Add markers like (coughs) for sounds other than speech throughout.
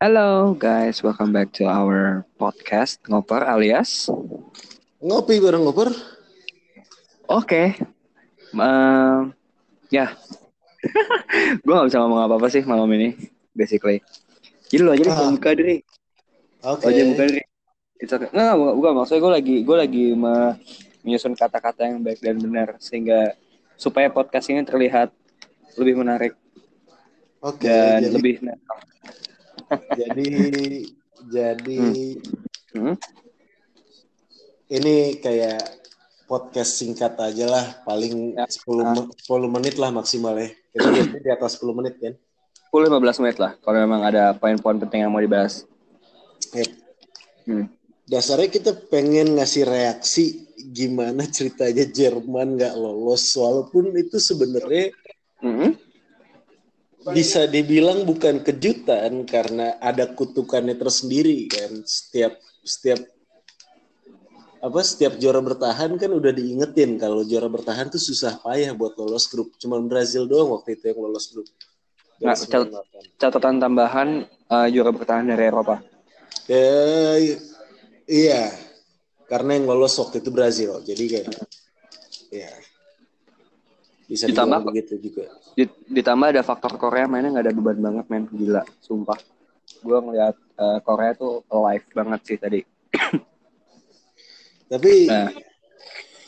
Hello guys, welcome back to our podcast Ngoper alias Ngopi bareng ngoper. Oke. Em, ya. (laughs) gue gak bisa ngomong apa-apa sih malam ini, basically. Jadi lo aja deh Ah. buka diri. Oke. Lo aja yang buka diri. It's okay. Nggak, nggak, bukan. Maksudnya gue lagi, gue lagi me- menyusun kata-kata yang baik dan benar sehingga supaya podcast ini terlihat lebih menarik Oke. dan jadi, lebih (laughs) jadi jadi Hmm. ini kayak podcast singkat aja lah, paling Ya. 10 me- 10 menit lah maksimal ya. (clears throat) Kita biasanya di atas 10 menit kan. 10-15 menit lah kalau memang ada poin-poin penting yang mau dibahas. Yep. Hmm. Dasarnya kita pengen ngasih reaksi gimana (laughs) ceritanya Jerman nggak lolos, walaupun itu sebenarnya Mhm. Bisa dibilang bukan kejutan karena ada kutukannya tersendiri kan? Setiap setiap apa setiap juara bertahan kan udah diingetin kalau juara bertahan tuh susah payah buat lolos grup. Cuma Brazil doang waktu itu yang lolos grup. Nah, cat- 98. catatan tambahan eh, juara bertahan dari Eropa. Ya, iya. Karena yang lolos waktu itu Brazil. Jadi kayak ya bisa Ditambah- begitu juga. Di- Ditambah ada faktor Korea mainnya nggak ada beban banget main gila, sumpah. Gue ngeliat eh, Korea tuh live banget sih tadi. (coughs) tapi Nah,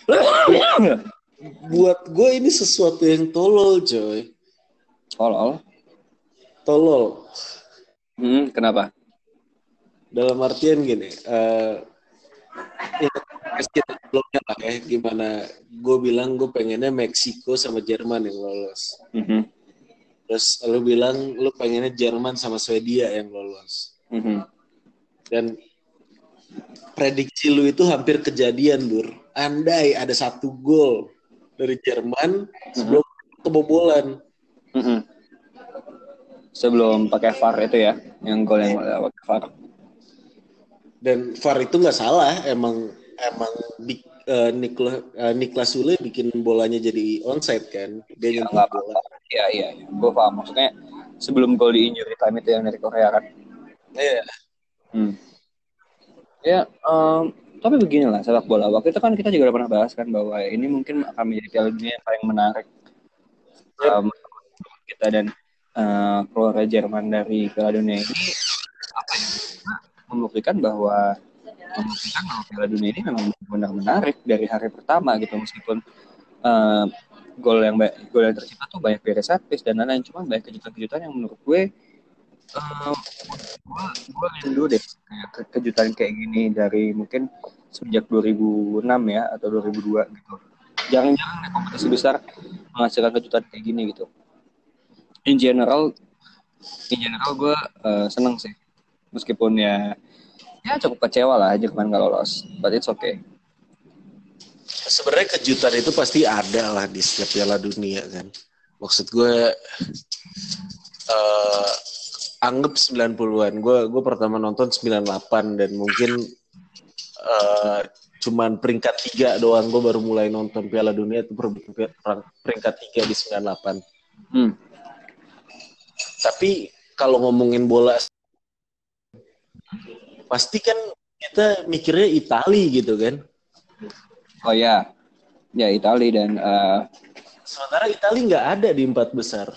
(coughs) buat gue ini sesuatu yang tolol coy. All tolol. Hmm, kenapa? dalam artian gini eh ya, sebelumnya lah ya gimana gue bilang gue pengennya Meksiko sama Jerman yang lolos. Mhm, terus lu bilang lu pengennya Jerman sama Swedia yang lolos. Mhm. dan prediksi lu itu hampir kejadian Dur. Andai ada satu gol dari Jerman sebelum kebobolan. Mhm. Sebelum pakai VAR itu ya, yang gol yang pakai VAR. Dan VAR itu nggak salah emang emang Dik- eh, Nikla- eh, Niklas Sule bikin bolanya jadi onside kan dia Ya, nyentuh nggak bola apa-apa. Iya, iya. Gue paham. Maksudnya sebelum gol di injury time itu yang dari Korea kan. Iya. Hmm. Ya, em, tapi beginilah sepak bola. Waktu itu kan kita juga udah pernah bahas kan bahwa ini mungkin akan menjadi Piala Dunia yang paling menarik em, kita dan eh, keluarga Jerman dari Piala Dunia ini ya? Membuktikan bahwa membuktikan bahwa Piala Dunia ini memang benar menarik dari hari pertama gitu. Meskipun eh, gol yang gol yang tercipta tuh banyak dari set piece dan lain-lain. Cuma banyak kejutan-kejutan yang menurut gue eh, gue rindu deh. Ke- kejutan kayak gini dari mungkin sejak 2006 ya atau 2002 gitu. Jarang-jarang kompetisi besar menghasilkan kejutan kayak gini gitu. In general in general gue eh, seneng sih meskipun ya ya cukup kecewa lah Jerman nggak lolos but it's okay Sebenarnya kejutan itu pasti ada lah di setiap Piala Dunia kan. Maksud gue eh anggap 90-an. Gue gue pertama nonton 98 dan mungkin eh cuman peringkat tiga doang gue baru mulai nonton Piala Dunia itu per- per- peringkat tiga di 98. hmm. Tapi kalau ngomongin bola pasti kan kita mikirnya Itali gitu kan. oh ya ya Itali dan eh, Sementara Itali nggak ada di empat besar.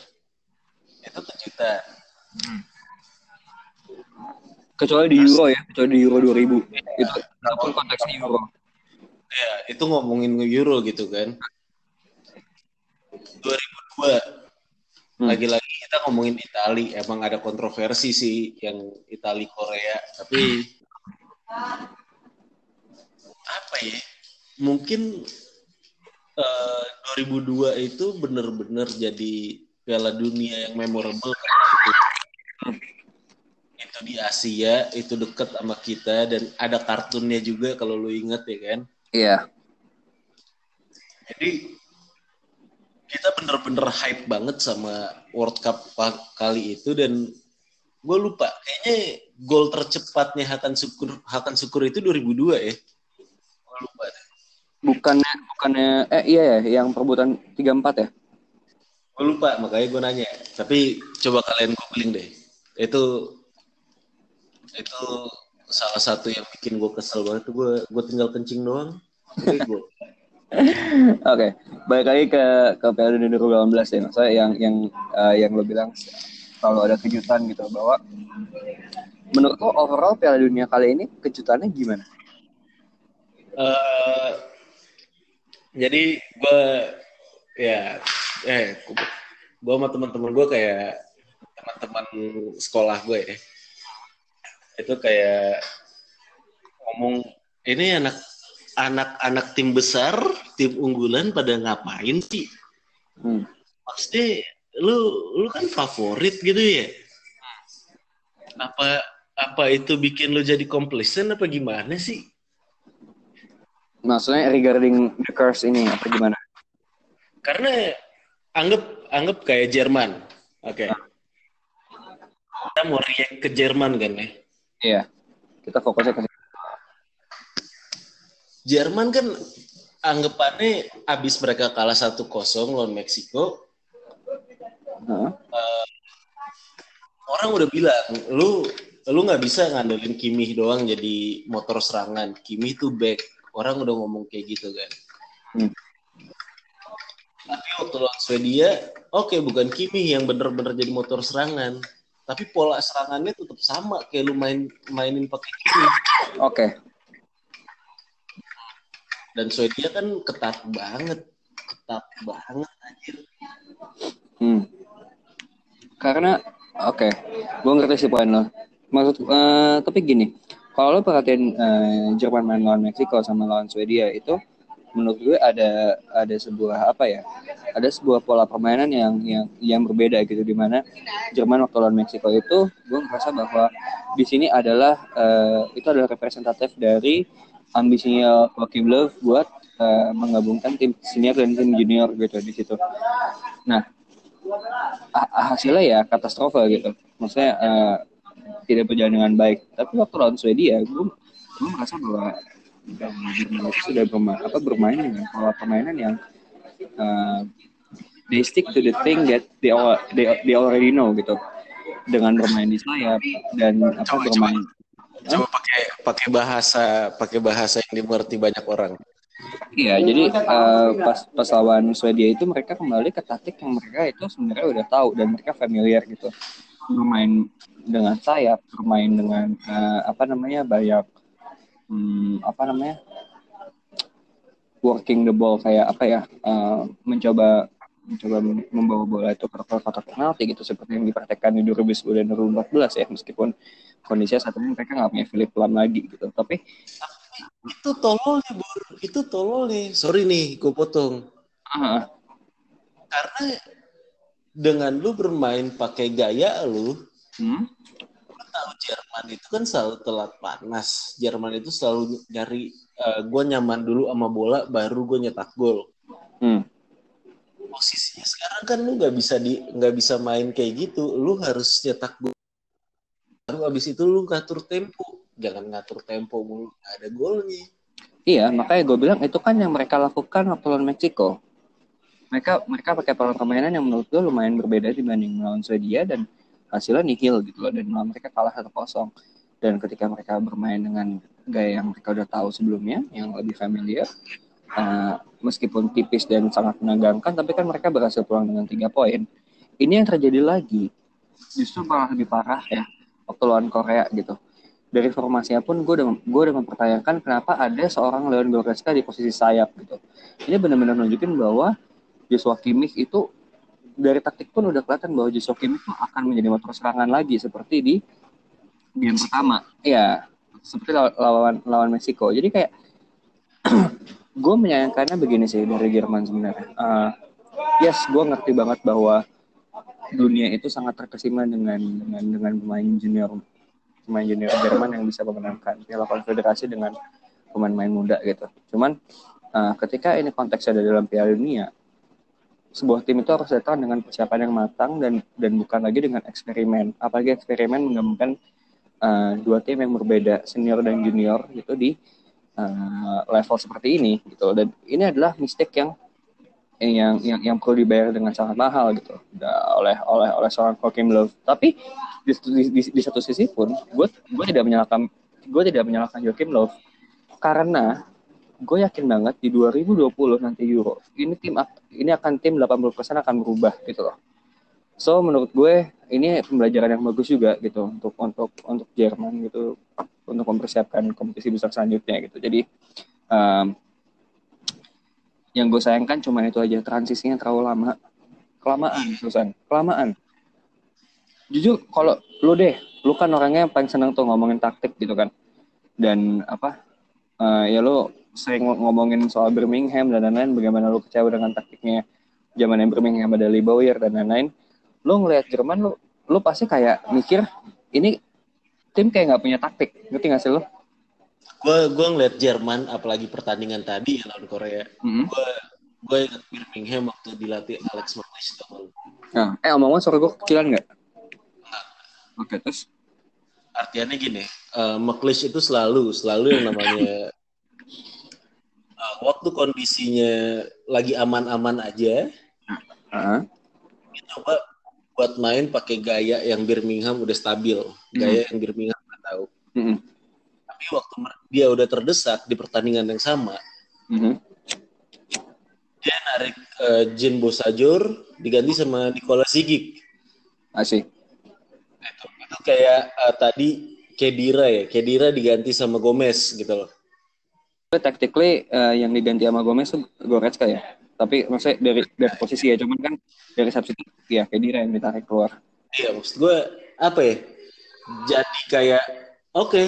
Itu kejutan. kecuali di Euro ya kecuali di Euro 2000 itu apa pun konteksnya Euro Ya, itu ngomongin Euro gitu kan. 2002 Hmm. lagi-lagi kita ngomongin Itali, emang ada kontroversi sih yang Itali Korea, tapi apa ya? Mungkin eh, 2002 itu bener-bener jadi Piala Dunia yang memorable karena itu itu di Asia, itu deket sama kita dan ada kartunnya juga kalau lu inget ya kan. iya Jadi kita bener-bener hype banget sama World Cup kali itu dan gue lupa kayaknya gol tercepatnya Hakan Syukur Hakan Syukur itu 2002 ya. Gue lupa. bukannya bukannya eh iya ya yang perebutan 34 ya Gue lupa makanya gue nanya. Tapi coba kalian googling deh. Itu itu salah satu yang bikin gue kesel banget tuh gue gue tinggal kencing doang. (laughs) Oke, okay. balik lagi ke ke Dunia 2018 ya. Maksudnya yang yang uh, yang lo bilang kalau ada kejutan gitu bahwa menurut lo overall Piala Dunia kali ini kejutannya gimana? Uh, jadi gue ya eh gue sama teman-teman gue kayak teman-teman sekolah gue ya itu kayak ngomong ini anak anak-anak tim besar tim unggulan pada ngapain sih? Hmm. maksudnya lu lu kan favorit gitu ya? Apa apa itu bikin lu jadi komplisen apa gimana sih? Maksudnya regarding the curse ini apa gimana? Karena anggap anggap kayak Jerman oke. Okay. kita mau react ke Jerman kan ya? Iya kita fokusnya ke Jerman kan anggapannya abis mereka kalah satu kosong lawan Meksiko uh, orang udah bilang lu lu nggak bisa ngandelin Kimi doang jadi motor serangan. Kimi tuh back. Orang udah ngomong kayak gitu kan. Hmm. tapi waktu lawan Swedia oke okay, bukan Kimi yang bener-bener jadi motor serangan. Tapi pola serangannya tetap sama kayak lu main mainin pakai Kimi oke. okay dan Swedia kan ketat banget ketat banget anjir hmm. karena oke okay. gue ngerti sih poin lo maksud uh, tapi gini kalau lo perhatiin uh, Jerman main lawan Meksiko sama lawan Swedia itu menurut gue ada ada sebuah apa ya ada sebuah pola permainan yang yang yang berbeda gitu di mana Jerman waktu lawan Meksiko itu gue merasa bahwa di sini adalah uh, itu adalah representatif dari ambisinya Löw buat uh, menggabungkan tim senior dan tim junior gitu di situ. Nah, hasilnya ya katastrofa gitu. Maksudnya uh, tidak berjalan dengan baik. Tapi waktu lawan Swedia, gue, gue merasa bahwa Jerman itu sudah bermain, apa, bermain dengan pola permainan yang uh, they stick to the thing that they all, they, they already know gitu dengan bermain di sayap dan apa bermain coba pakai pakai bahasa pakai bahasa yang dimengerti banyak orang Iya, jadi uh, pas pas lawan Swedia itu mereka kembali ke taktik yang mereka itu sebenarnya udah tahu dan mereka familiar gitu. Bermain dengan sayap, bermain dengan uh, apa namanya banyak hmm, apa namanya working the ball kayak apa ya uh, mencoba mencoba membawa bola itu ke kotak penalti gitu seperti yang dipraktekkan di 2010 dan 2014 ya meskipun kondisinya saat ini mereka nggak punya Philip Lam lagi gitu. Tapi itu tolol nih bur itu tolol nih. Sorry nih gue potong. Uh. karena dengan lu bermain pakai gaya lu hmm? lu tahu Jerman itu kan selalu telat panas. Jerman itu selalu nyari uh, eh, gue nyaman dulu sama bola baru gue nyetak gol. Hmm. posisinya sekarang kan lu nggak bisa di nggak bisa main kayak gitu. Lu harus nyetak gol baru abis itu lu ngatur tempo. Jangan ngatur tempo mulu ada golnya. Iya makanya gue bilang itu kan yang mereka lakukan waktu lawan Meksiko. Mereka mereka pakai pola permainan yang menurut gue lumayan berbeda dibanding melawan Swedia dan hasilnya nihil gitu loh. Dan mereka kalah satu kosong. Dan ketika mereka bermain dengan gaya yang mereka udah tahu sebelumnya yang lebih familiar uh, meskipun tipis dan sangat menegangkan tapi kan mereka berhasil pulang dengan tiga poin. Ini yang terjadi lagi. Justru malah lebih parah ya waktu lawan Korea gitu. Dari formasinya pun gue udah gue udah mempertanyakan kenapa ada seorang Leon Goretzka di posisi sayap gitu. Ini benar-benar nunjukin bahwa Joshua Kimmich itu dari taktik pun udah kelihatan bahwa Joshua Kimmich itu akan menjadi motor serangan lagi seperti di game pertama. Ya seperti lawan lawan Meksiko. Jadi kayak (clears throat) gue menyayangkannya begini sih dari Jerman sebenarnya. Uh, yes gue ngerti banget bahwa dunia itu sangat terkesima dengan dengan dengan pemain junior pemain junior Jerman yang bisa memenangkan Piala Konfederasi dengan pemain-pemain muda gitu. Cuman uh, ketika ini konteksnya ada dalam Piala Dunia, sebuah tim itu harus datang dengan persiapan yang matang dan dan bukan lagi dengan eksperimen. Apalagi eksperimen menggabungkan uh, dua tim yang berbeda, senior dan junior gitu di uh, level seperti ini gitu. Dan ini adalah mistake yang yang yang yang perlu dibayar dengan sangat mahal gitu oleh oleh oleh seorang Joakim Love. Tapi di, di, di, di satu sisi pun gue gue tidak menyalahkan gue tidak menyalahkan Joakim Love karena gue yakin banget di 2020 nanti Euro ini tim ini akan tim 80% akan berubah gitu loh. So menurut gue ini pembelajaran yang bagus juga gitu untuk untuk untuk Jerman gitu untuk mempersiapkan kompetisi besar selanjutnya gitu. Jadi um, yang gue sayangkan cuma itu aja. Transisinya terlalu lama, kelamaan Susan, kelamaan. Jujur kalau lu deh, lu kan orangnya yang paling seneng tuh ngomongin taktik gitu kan, dan apa uh, ya lu sering ngomongin soal Birmingham dan lain-lain, bagaimana lu kecewa dengan taktiknya zaman yang Birmingham ada Lee Bowyer dan lain-lain. Lu ngelihat Jerman lu lu pasti kayak mikir ini tim kayak nggak punya taktik. Ngerti nggak sih lu gue gue ngeliat Jerman apalagi pertandingan tadi ya lawan Korea. Mm-hmm. gue gue ingat Birmingham waktu dilatih Alex Morris nah, eh omong-omong suara gue kecilan nggak? Oke okay, terus? Artinya gini uh, McLeish itu selalu selalu yang namanya uh, (laughs) waktu kondisinya lagi aman-aman aja uh-huh. coba buat main pakai gaya yang Birmingham udah stabil, gaya yang Birmingham nggak tahu. Hmm. Tapi waktu dia udah terdesak di pertandingan yang sama, hmm. dia narik uh, Jin Bosajor diganti sama Nikola Sigik. Asik. Itu, itu kayak uh, tadi Kedira ya, Kedira diganti sama Gomez gitu loh. Tactically uh, yang diganti sama Gomez tuh Goretzka ya? tapi maksudnya dari dari posisi ya cuman kan dari substitute ya kayak Dira yang ditarik keluar iya maksud gue apa ya jadi kayak oke okay,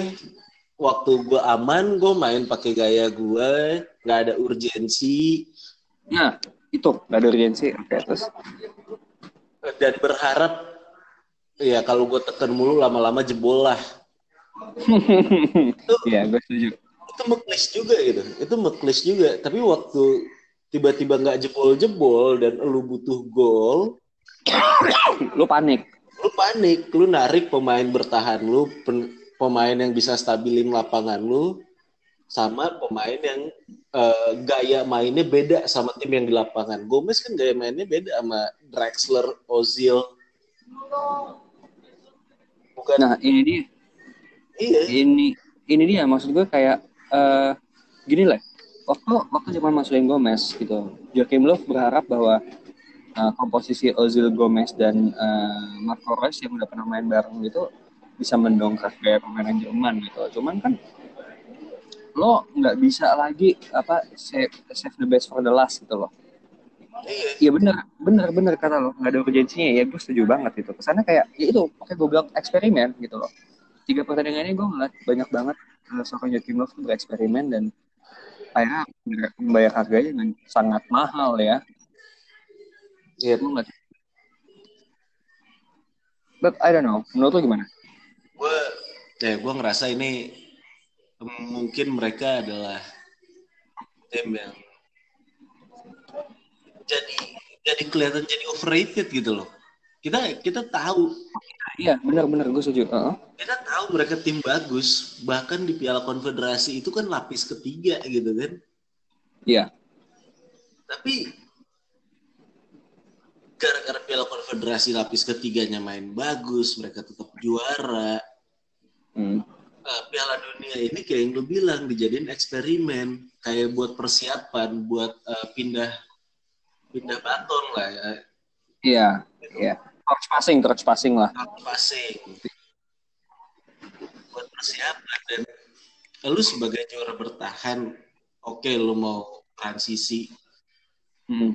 waktu gue aman gue main pakai gaya gue nggak ada urgensi nah itu nggak ada urgensi oke okay, terus dan berharap ya kalau gue tekan mulu lama-lama jebol lah (laughs) Iya, gue setuju. Itu meklis juga gitu. Itu meklis juga. Tapi waktu tiba-tiba nggak jebol-jebol dan lu butuh gol, (coughs) lu panik. Lu panik, lu narik pemain bertahan lu, pemain yang bisa stabilin lapangan lu, sama pemain yang uh, gaya mainnya beda sama tim yang di lapangan. Gomez kan gaya mainnya beda sama Drexler, Ozil. Bukan. Nah ini dia. Iya. Ini ini dia maksud gue kayak uh, gini lah waktu waktu zaman masukin Gomez gitu Joachim Löw berharap bahwa uh, komposisi Ozil Gomez dan uh, Marco Reus yang udah pernah main bareng gitu bisa mendongkrak gaya permainan Jerman gitu cuman kan lo nggak bisa lagi apa save, save the best for the last gitu loh Iya bener, bener, bener kata lo nggak ada urgensinya ya gue setuju banget itu. Ke sana kayak ya itu pakai gue bilang eksperimen gitu loh. Tiga pertandingan ini gue ngeliat banyak banget uh, seorang Joachim Löw bereksperimen dan saya membayar harganya dengan sangat mahal ya. Iya. Yeah. But I don't know. Menurut lo gimana? Ya gue ngerasa ini mungkin mereka adalah tim yang jadi jadi kelihatan jadi overrated gitu loh. Kita kita tahu Iya, benar-benar gue setuju. Uh -huh. Kita tahu mereka tim bagus, bahkan di Piala Konfederasi itu kan lapis ketiga gitu kan. Iya. Tapi gara-gara Piala Konfederasi lapis ketiganya main bagus, mereka tetap juara. Hmm. Uh, Piala Dunia ini kayak yang lu bilang dijadiin eksperimen, kayak buat persiapan, buat uh, pindah pindah baton lah ya. Iya, iya touch passing, touch passing lah. Touch passing. Buat persiapan dan lu sebagai juara bertahan, oke okay, lu mau transisi. Hmm.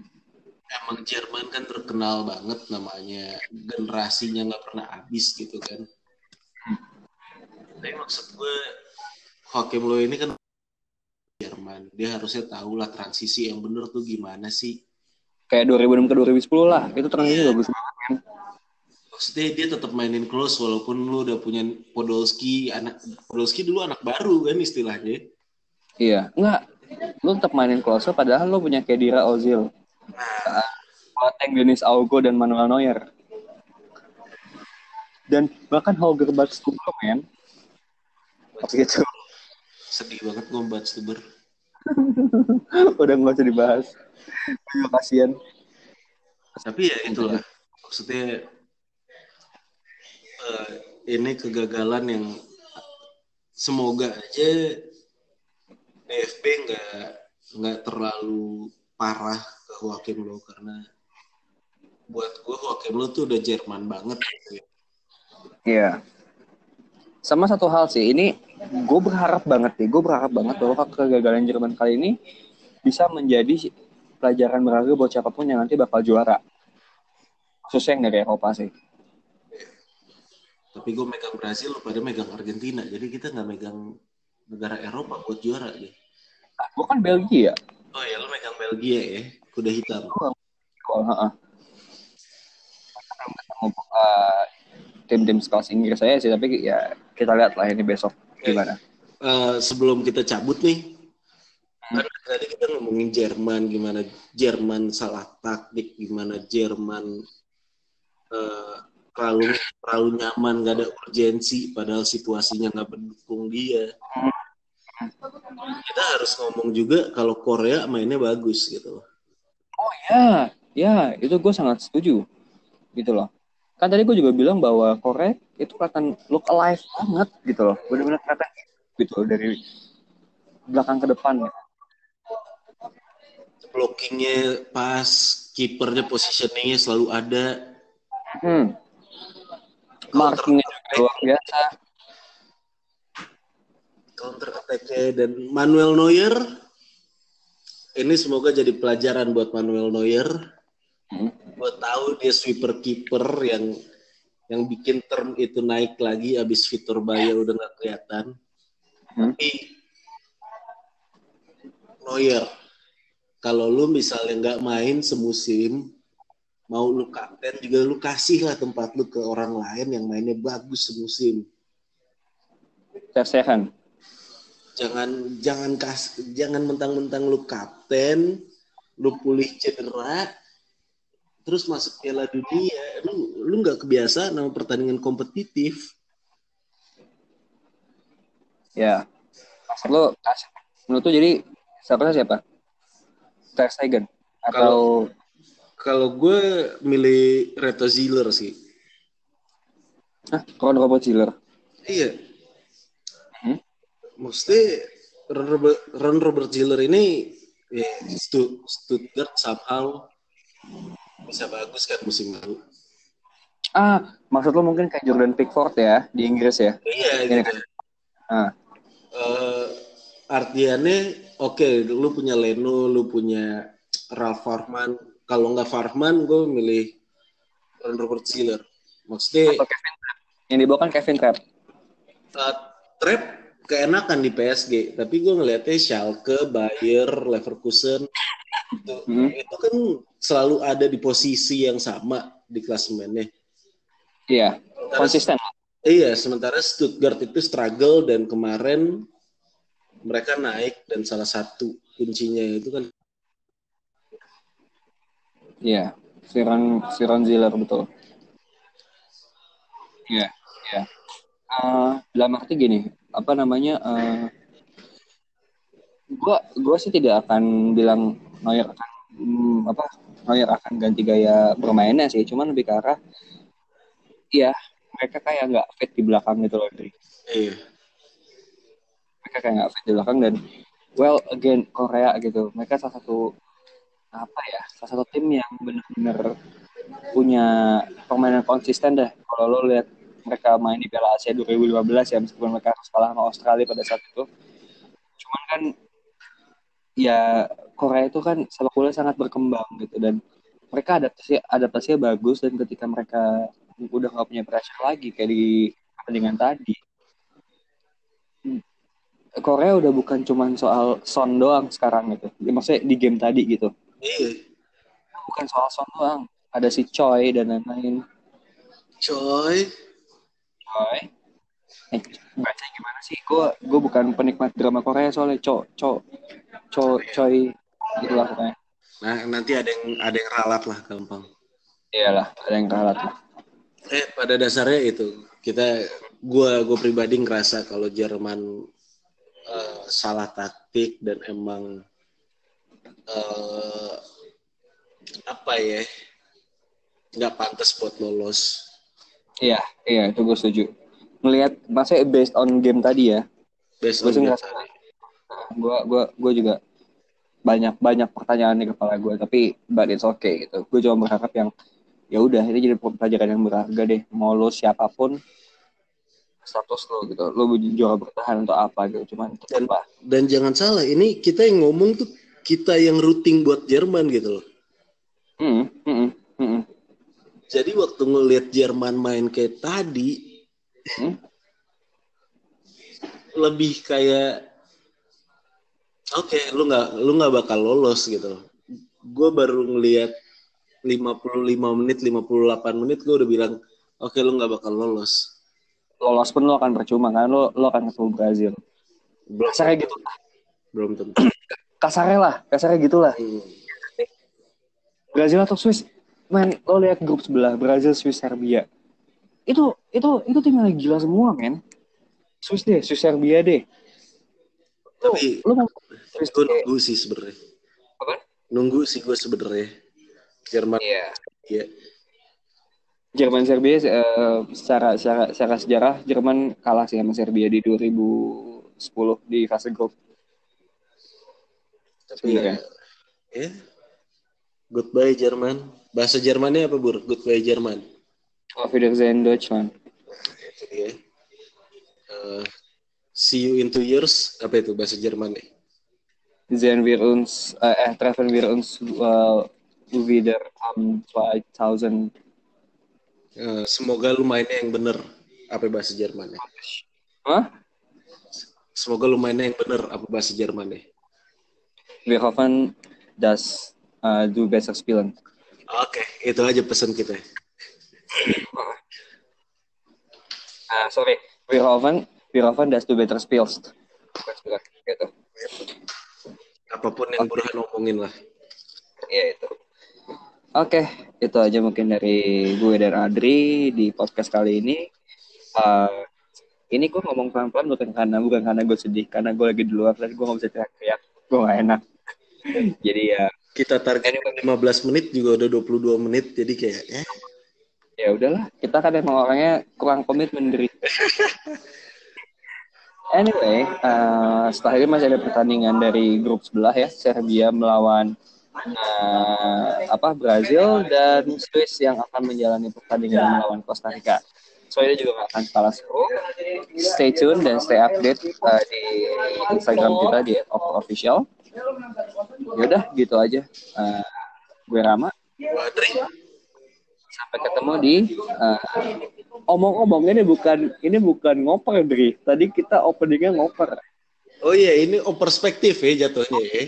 Emang Jerman kan terkenal banget namanya generasinya nggak pernah habis gitu kan. Tapi maksud gue Hakim lo ini kan Jerman, dia harusnya tahu lah transisi yang bener tuh gimana sih. Kayak 2006 ke 2010 lah, itu transisi yeah. bagus banget kan? Maksudnya dia tetap mainin close walaupun lu udah punya Podolski anak Podolski dulu anak baru kan istilahnya. Iya. Enggak. Lu tetap mainin close padahal lu punya Kedira Ozil. Nah. Boateng Denis Augo dan Manuel Neuer. Dan bahkan Holger Badstuber men waktu itu sedih banget gue Badstuber (laughs) Udah nggak usah dibahas. Ayo kasihan. Tapi ya itulah. Maksudnya eh, ini kegagalan yang semoga aja DFB nggak nggak terlalu parah ke Joachim Low karena buat gue Joachim Low tuh udah Jerman banget gitu ya. Iya. Sama satu hal sih, ini gue berharap banget nih, gue berharap banget bahwa kegagalan Jerman kali ini bisa menjadi pelajaran berharga buat siapa pun yang nanti bakal juara. Khususnya yang dari Eropa sih. Tapi gue megang Brazil, lu pada megang Argentina. Jadi kita nggak megang negara Eropa buat juara deh. Nah, gue kan Belgia. Oh ya, lu megang Belgia ya, kuda hitam. Oh, heeh. Uh, tim-tim sekelas Inggris saya sih, tapi ya kita lihat lah ini besok gimana. Uh, sebelum kita cabut nih, kan tadi kita ngomongin Jerman, gimana Jerman salah taktik, gimana Jerman uh, terlalu terlalu nyaman, gak ada urgensi, padahal situasinya nggak mendukung dia. Kita harus ngomong juga kalau Korea mainnya bagus gitu. Oh ya, ya itu gue sangat setuju, gitu loh. Kan tadi gue juga bilang bahwa Korea itu kelihatan look alive banget gitu loh, benar-benar kelihatan gitu loh, dari belakang ke depan. Ya. Blockingnya pas, kipernya positioningnya selalu ada. Hmm. Markingnya juga luar biasa. Counter attack-nya dan Manuel Neuer ini semoga jadi pelajaran buat Manuel Neuer. Gue tahu dia sweeper keeper yang yang bikin term itu naik lagi abis Vitor Baya udah nggak kelihatan. Hmm. Tapi Neuer, kalau lu misalnya nggak main semusim, mau lu kapten juga lu kasih lah tempat lu ke orang lain yang mainnya bagus semusim. Tersehan. Jangan jangan kas jangan mentang-mentang lu kapten, lu pulih cedera, terus masuk Piala Dunia, lu lu nggak kebiasaan sama pertandingan kompetitif. Ya. Lo. Menurut tuh jadi siapa siapa? Ter Stegen atau Kalau gue milih Reto Ziller sih. ah, Ron Robert Ziller. Iya. Hmm? Maksudnya Ron Robert, Ron Robert Ziller ini ya, Stu- Stuttgart somehow bisa bagus kan musim lalu. Ah, maksud lo mungkin kayak Jordan Pickford ya di Inggris ya? Iya Iya, gitu. Ah, Eh, artiannya oke lu punya Leno, lu punya Ralf Farman. Kalau nggak Farman, gue milih Ron Robert Ziller. Maksudnya atau Kevin Trapp. Yang dibawa kan Kevin Trapp. uh, Trap keenakan di PSG, tapi gue ngelihatnya Schalke, Bayer, Leverkusen itu, Hmm. itu kan selalu ada di posisi yang sama di klasemennya. Iya, Sementara- konsisten. Iya, sementara Stuttgart itu struggle dan kemarin mereka naik dan salah satu kuncinya itu kan Iya, si Ron, si Ron Ziller betul. Iya, iya. Eh, dalam arti gini, apa namanya? eh, gua gua sih tidak akan bilang Neuer akan hmm, apa Neuer akan ganti gaya bermainnya sih, cuman lebih ke arah iya mereka kayak nggak fit di belakang gitu loh, Dri. iya. mereka kayak nggak fit di belakang dan well again Korea gitu mereka salah satu apa ya salah satu tim yang benar-benar punya permainan konsisten deh kalau lo lihat mereka main di Piala Asia 2015 ya meskipun mereka harus kalah sama Australia pada saat itu cuman kan ya Korea itu kan sepak bola sangat berkembang gitu dan mereka adaptasi adaptasinya bagus dan ketika mereka udah nggak punya pressure lagi kayak di pertandingan tadi Korea udah bukan cuman soal Son doang sekarang gitu. Ya, maksudnya di game tadi gitu. Iya. Bukan soal Son doang. Ada si Choi dan lain-lain. Coy. Choi. Eh, baca gimana sih? Gue gue bukan penikmat drama Korea soalnya Cho Cho Cho Choi gitu lah pokoknya. Nah, nanti ada yang ada yang ralat lah gampang. Iyalah, ada yang kalah tuh. Eh, pada dasarnya itu kita gua gua pribadi ngerasa kalau Jerman eh, salah taktik dan emang uh, apa ya nggak pantas buat lolos. Iya, iya itu gue setuju. Ngelihat masa based on game tadi ya. Based Gue on game ngerasa gue gue gue juga banyak banyak pertanyaan di kepala gue tapi but it's okay gitu gue cuma berharap yang ya udah ini jadi pelajaran yang berharga deh mau lo siapa pun status lo gitu lo juara bertahan untuk apa gitu cuman Dan- lah Dan jangan salah, ini kita yang ngomong tuh kita yang routing buat Jerman gitu loh. Hmm, hmm, hmm, hmm. Jadi waktu ngelihat Jerman main kayak tadi, Hmm? lebih kayak oke lu nggak lu nggak bakal lolos gitu gue baru ngelihat 55 menit 58 menit gue udah bilang oke lu nggak bakal lolos. Lolos pun lo akan percuma kan? Lo lo akan ketemu Brazil. Belum kasarnya gitu. lah belum tentu. (clears throat) Kasarnya lah kasarnya gitu lah. Hmm. Brazil atau Swiss? Man lo lihat grup sebelah Brazil Swiss Serbia itu itu itu tim yang gila semua men. Swiss deh Swiss Serbia deh. Tapi- lo mau gue nunggu sih sebenarnya. Apa? nunggu sih gue sebenarnya. Jerman Iya. ya Jerman Serbia eh, secara secara secara sejarah Jerman kalah sih sama Serbia di 2010 di fase grup. tapi ya, ya. Goodbye Jerman. Bahasa Jermannya apa bur? Goodbye Jerman Auf Wiedersehen Deutschland. dia. Eh, see you in two years. Apa itu bahasa Jerman nih? Sehen wir uns eh, eh treffen wir uns eh, wieder am 2000 Eh, semoga lu mainnya yang bener. Apa bahasa Jermannya Hah? semoga lu mainnya yang bener. Apa bahasa Jermannya Wir hoffen, dass eh, du besser spielen. oke itu aja pesan kita Ah, sorry. Hoffen, dass du besser spielst. Bukan spielen, gitu. apa pun yang Burhan omongin lah Iya itu. Oke, itu aja mungkin dari gue dan Adri di podcast kali ini. Eh, ini gue ngomong pelan-pelan bukan karena bukan karena gue sedih, karena gue lagi di luar dan gue gak bisa teriak-teriak, gue gak enak. (laughs) Jadi ya, kita target 15 menit juga udah 22 menit jadi kayak ya ya udahlah. Kita kan emang orangnya kurang komitmen diri. (laughs) Anyway, eh, setelah ini masih ada pertandingan dari grup sebelah ya, Serbia melawan eh, apa Brazil dan Swiss yang akan menjalani pertandingan melawan Costa Rica. So ini juga nggak akan kalah seru. Stay tune dan stay update eh, di Instagram kita di @official. Yaudah gitu aja. Eh, gue Rama. Sampai ketemu di eh, omong-omong ini bukan ini bukan ngoper Dri. Tadi kita openingnya ngoper. oh iya ini oh perspektif ya jatuhnya ya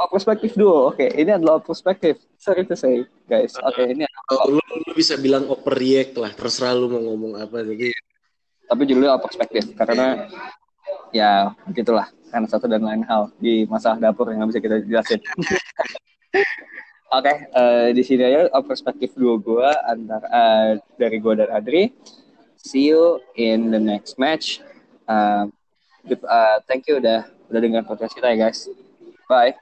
Oh, perspektif duo. Oke, ini adalah perspektif. Sorry to say, guys. Oke, ini Oh, lu, lu bisa bilang overreact lah terserah lu mau ngomong apa tapi tapi judulnya perspektif karena ya begitulah karena satu dan lain hal di masalah dapur yang nggak bisa kita jelasin. (laughs) Oke, eh, di sini aja oh, perspektif dua gua antara eh, dari gua dan Adri. See you in the next match. Eh, good- eh, thank you udah udah dengar podcast kita ya guys. Bye.